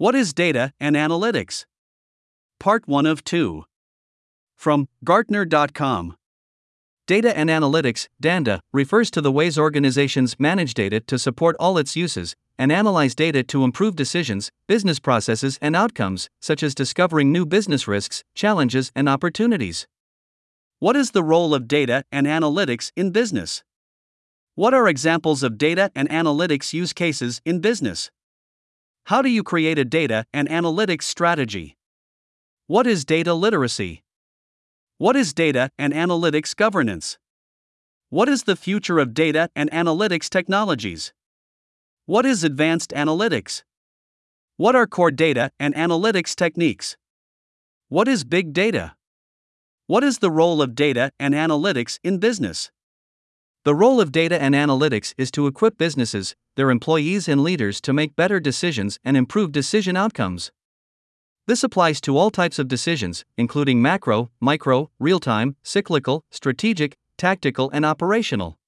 What is data and analytics? Part 1 of 2. From Gartner.com. Data and Analytics, D&A, refers to the ways organizations manage data to support all its uses and analyze data to improve decisions, business processes, and outcomes, such as discovering new business risks, challenges, and opportunities. What is the role of data and analytics in business? What are examples of data and analytics use cases in business? How do you create a data and analytics strategy? What is data literacy? What is data and analytics governance? What is the future of data and analytics technologies? What is advanced analytics? What are core data and analytics techniques? What is big data? What is the role of data and analytics in business? The role of data and analytics is to equip businesses, their employees, and leaders to make better decisions and improve decision outcomes. This applies to all types of decisions, including macro, micro, real time, cyclical, strategic, tactical, and operational.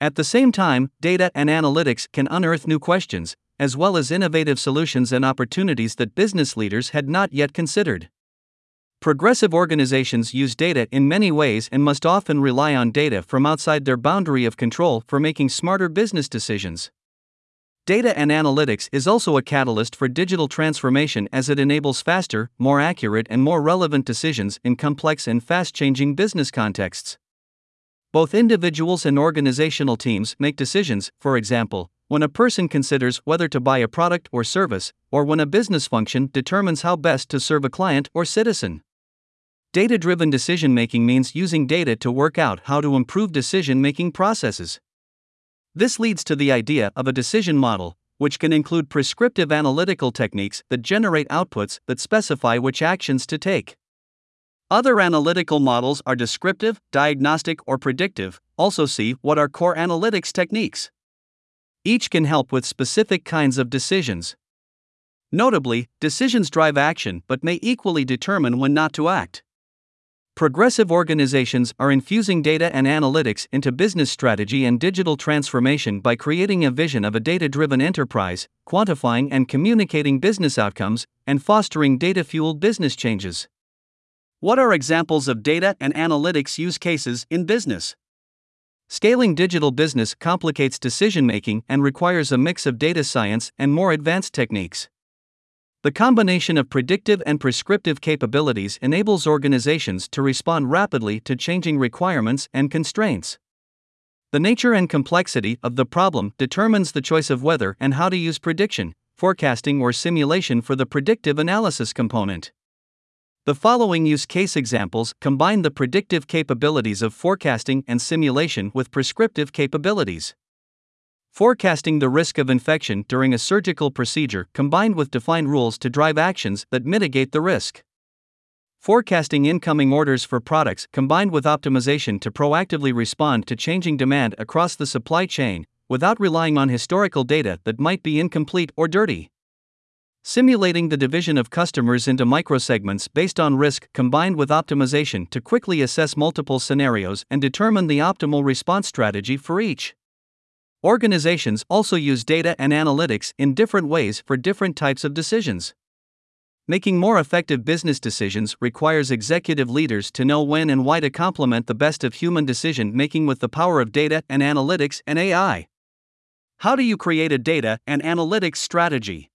At the same time, data and analytics can unearth new questions, as well as innovative solutions and opportunities that business leaders had not yet considered. Progressive organizations use data in many ways and must often rely on data from outside their boundary of control for making smarter business decisions. Data and analytics is also a catalyst for digital transformation as it enables faster, more accurate, and more relevant decisions in complex and fast changing business contexts. Both individuals and organizational teams make decisions, for example, when a person considers whether to buy a product or service, or when a business function determines how best to serve a client or citizen. Data driven decision making means using data to work out how to improve decision making processes. This leads to the idea of a decision model, which can include prescriptive analytical techniques that generate outputs that specify which actions to take. Other analytical models are descriptive, diagnostic, or predictive. Also, see what are core analytics techniques. Each can help with specific kinds of decisions. Notably, decisions drive action but may equally determine when not to act. Progressive organizations are infusing data and analytics into business strategy and digital transformation by creating a vision of a data driven enterprise, quantifying and communicating business outcomes, and fostering data fueled business changes. What are examples of data and analytics use cases in business? Scaling digital business complicates decision making and requires a mix of data science and more advanced techniques. The combination of predictive and prescriptive capabilities enables organizations to respond rapidly to changing requirements and constraints. The nature and complexity of the problem determines the choice of whether and how to use prediction, forecasting, or simulation for the predictive analysis component. The following use case examples combine the predictive capabilities of forecasting and simulation with prescriptive capabilities. Forecasting the risk of infection during a surgical procedure combined with defined rules to drive actions that mitigate the risk. Forecasting incoming orders for products combined with optimization to proactively respond to changing demand across the supply chain without relying on historical data that might be incomplete or dirty. Simulating the division of customers into microsegments based on risk combined with optimization to quickly assess multiple scenarios and determine the optimal response strategy for each. Organizations also use data and analytics in different ways for different types of decisions. Making more effective business decisions requires executive leaders to know when and why to complement the best of human decision making with the power of data and analytics and AI. How do you create a data and analytics strategy?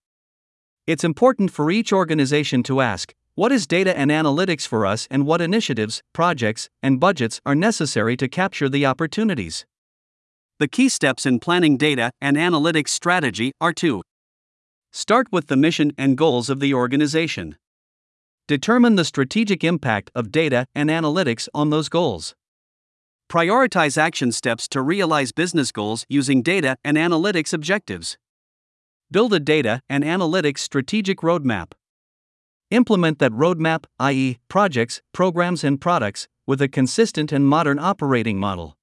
It's important for each organization to ask what is data and analytics for us, and what initiatives, projects, and budgets are necessary to capture the opportunities? The key steps in planning data and analytics strategy are to start with the mission and goals of the organization. Determine the strategic impact of data and analytics on those goals. Prioritize action steps to realize business goals using data and analytics objectives. Build a data and analytics strategic roadmap. Implement that roadmap, i.e., projects, programs, and products, with a consistent and modern operating model.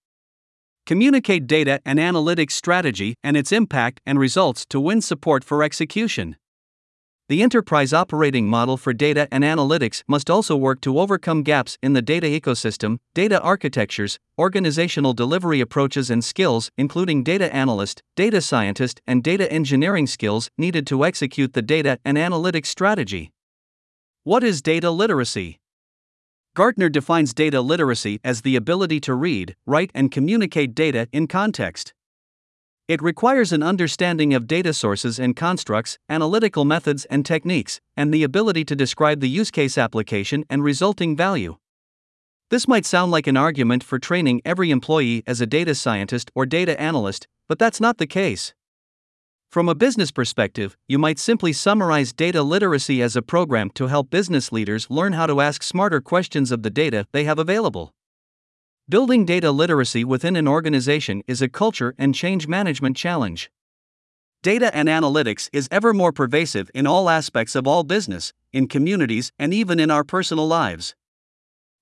Communicate data and analytics strategy and its impact and results to win support for execution. the enterprise operating model for data and analytics must also work to overcome gaps in the data ecosystem, data architectures, organizational delivery approaches, and skills, including data analyst, data scientist, and data engineering skills needed to execute the data and analytics strategy. What is data literacy? Gartner defines data literacy as the ability to read, write, and communicate data in context. It requires an understanding of data sources and constructs, analytical methods and techniques, and the ability to describe the use case application and resulting value. This might sound like an argument for training every employee as a data scientist or data analyst, but that's not the case. From a business perspective, you might simply summarize data literacy as a program to help business leaders learn how to ask smarter questions of the data they have available. Building data literacy within an organization is a culture and change management challenge. Data and analytics is ever more pervasive in all aspects of all business, in communities, and even in our personal lives.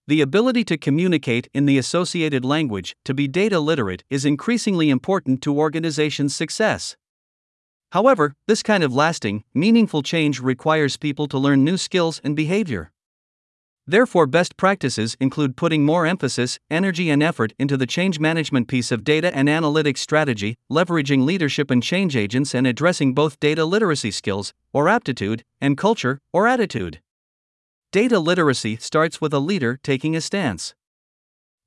The ability to communicate in the associated language, to be data literate, is increasingly important to organizations' success. However, this kind of lasting, meaningful change requires people to learn new skills and behavior. Therefore, best practices include putting more emphasis, energy, and effort into the change management piece of data and analytics strategy, leveraging leadership and change agents, and addressing both data literacy skills, or aptitude, and culture, or attitude. Data literacy starts with a leader taking a stance.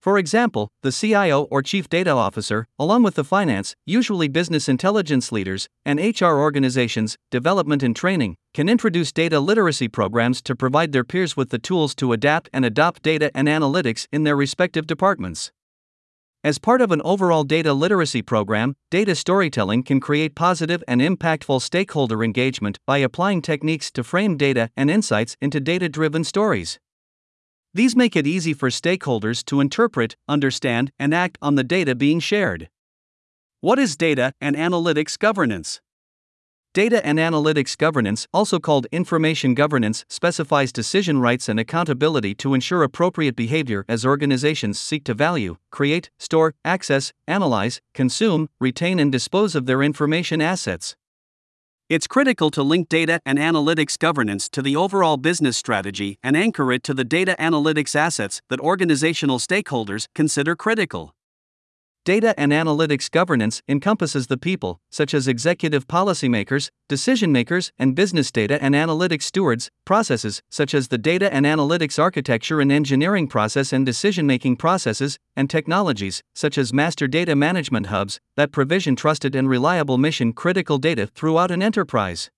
For example, the CIO or Chief Data Officer, along with the finance, usually business intelligence leaders, and HR organizations, development and training, can introduce data literacy programs to provide their peers with the tools to adapt and adopt data and analytics in their respective departments. As part of an overall data literacy program, data storytelling can create positive and impactful stakeholder engagement by applying techniques to frame data and insights into data driven stories. These make it easy for stakeholders to interpret, understand, and act on the data being shared. What is data and analytics governance? Data and analytics governance, also called information governance, specifies decision rights and accountability to ensure appropriate behavior as organizations seek to value, create, store, access, analyze, consume, retain, and dispose of their information assets. It's critical to link data and analytics governance to the overall business strategy and anchor it to the data analytics assets that organizational stakeholders consider critical. Data and analytics governance encompasses the people, such as executive policymakers, decision makers, and business data and analytics stewards, processes, such as the data and analytics architecture and engineering process and decision making processes, and technologies, such as master data management hubs, that provision trusted and reliable mission critical data throughout an enterprise.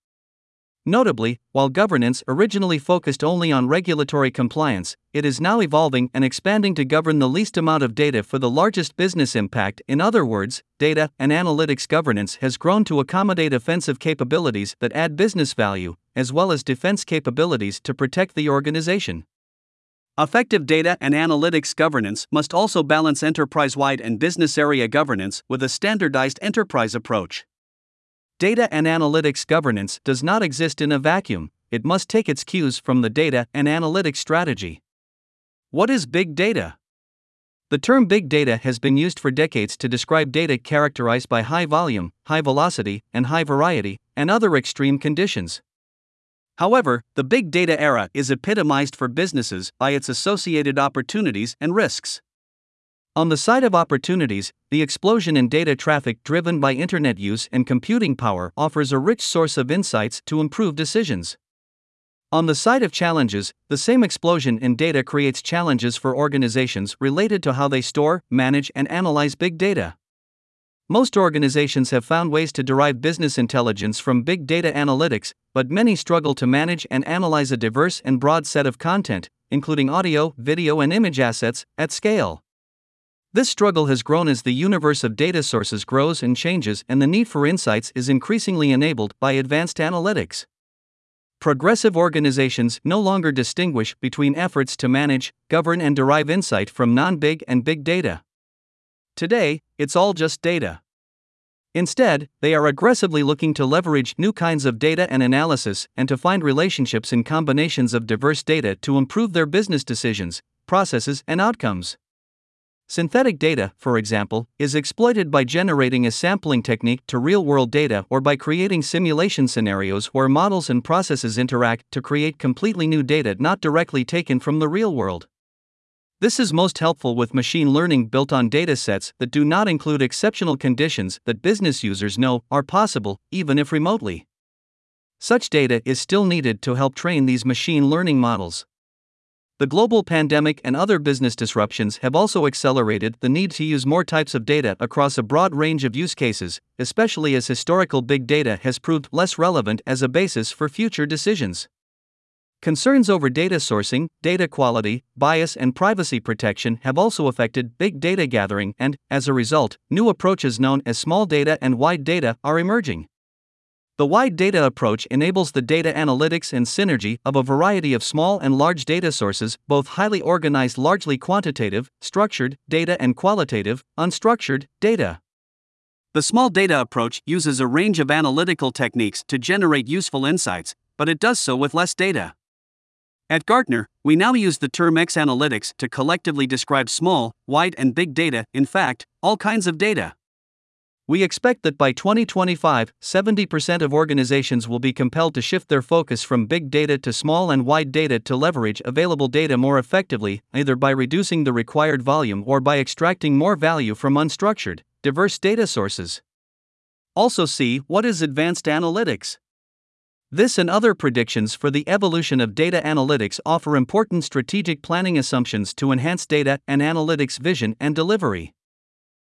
Notably, while governance originally focused only on regulatory compliance, it is now evolving and expanding to govern the least amount of data for the largest business impact. In other words, data and analytics governance has grown to accommodate offensive capabilities that add business value, as well as defense capabilities to protect the organization. Effective data and analytics governance must also balance enterprise wide and business area governance with a standardized enterprise approach. Data and analytics governance does not exist in a vacuum, it must take its cues from the data and analytics strategy. What is big data? The term big data has been used for decades to describe data characterized by high volume, high velocity, and high variety, and other extreme conditions. However, the big data era is epitomized for businesses by its associated opportunities and risks. On the side of opportunities, the explosion in data traffic driven by internet use and computing power offers a rich source of insights to improve decisions. On the side of challenges, the same explosion in data creates challenges for organizations related to how they store, manage, and analyze big data. Most organizations have found ways to derive business intelligence from big data analytics, but many struggle to manage and analyze a diverse and broad set of content, including audio, video, and image assets, at scale. This struggle has grown as the universe of data sources grows and changes, and the need for insights is increasingly enabled by advanced analytics. Progressive organizations no longer distinguish between efforts to manage, govern, and derive insight from non big and big data. Today, it's all just data. Instead, they are aggressively looking to leverage new kinds of data and analysis and to find relationships in combinations of diverse data to improve their business decisions, processes, and outcomes. Synthetic data, for example, is exploited by generating a sampling technique to real world data or by creating simulation scenarios where models and processes interact to create completely new data not directly taken from the real world. This is most helpful with machine learning built on datasets that do not include exceptional conditions that business users know are possible, even if remotely. Such data is still needed to help train these machine learning models. The global pandemic and other business disruptions have also accelerated the need to use more types of data across a broad range of use cases, especially as historical big data has proved less relevant as a basis for future decisions. Concerns over data sourcing, data quality, bias, and privacy protection have also affected big data gathering, and, as a result, new approaches known as small data and wide data are emerging. The wide data approach enables the data analytics and synergy of a variety of small and large data sources, both highly organized, largely quantitative, structured data, and qualitative, unstructured data. The small data approach uses a range of analytical techniques to generate useful insights, but it does so with less data. At Gartner, we now use the term X analytics to collectively describe small, wide, and big data, in fact, all kinds of data. We expect that by 2025, 70% of organizations will be compelled to shift their focus from big data to small and wide data to leverage available data more effectively, either by reducing the required volume or by extracting more value from unstructured, diverse data sources. Also, see what is advanced analytics. This and other predictions for the evolution of data analytics offer important strategic planning assumptions to enhance data and analytics vision and delivery.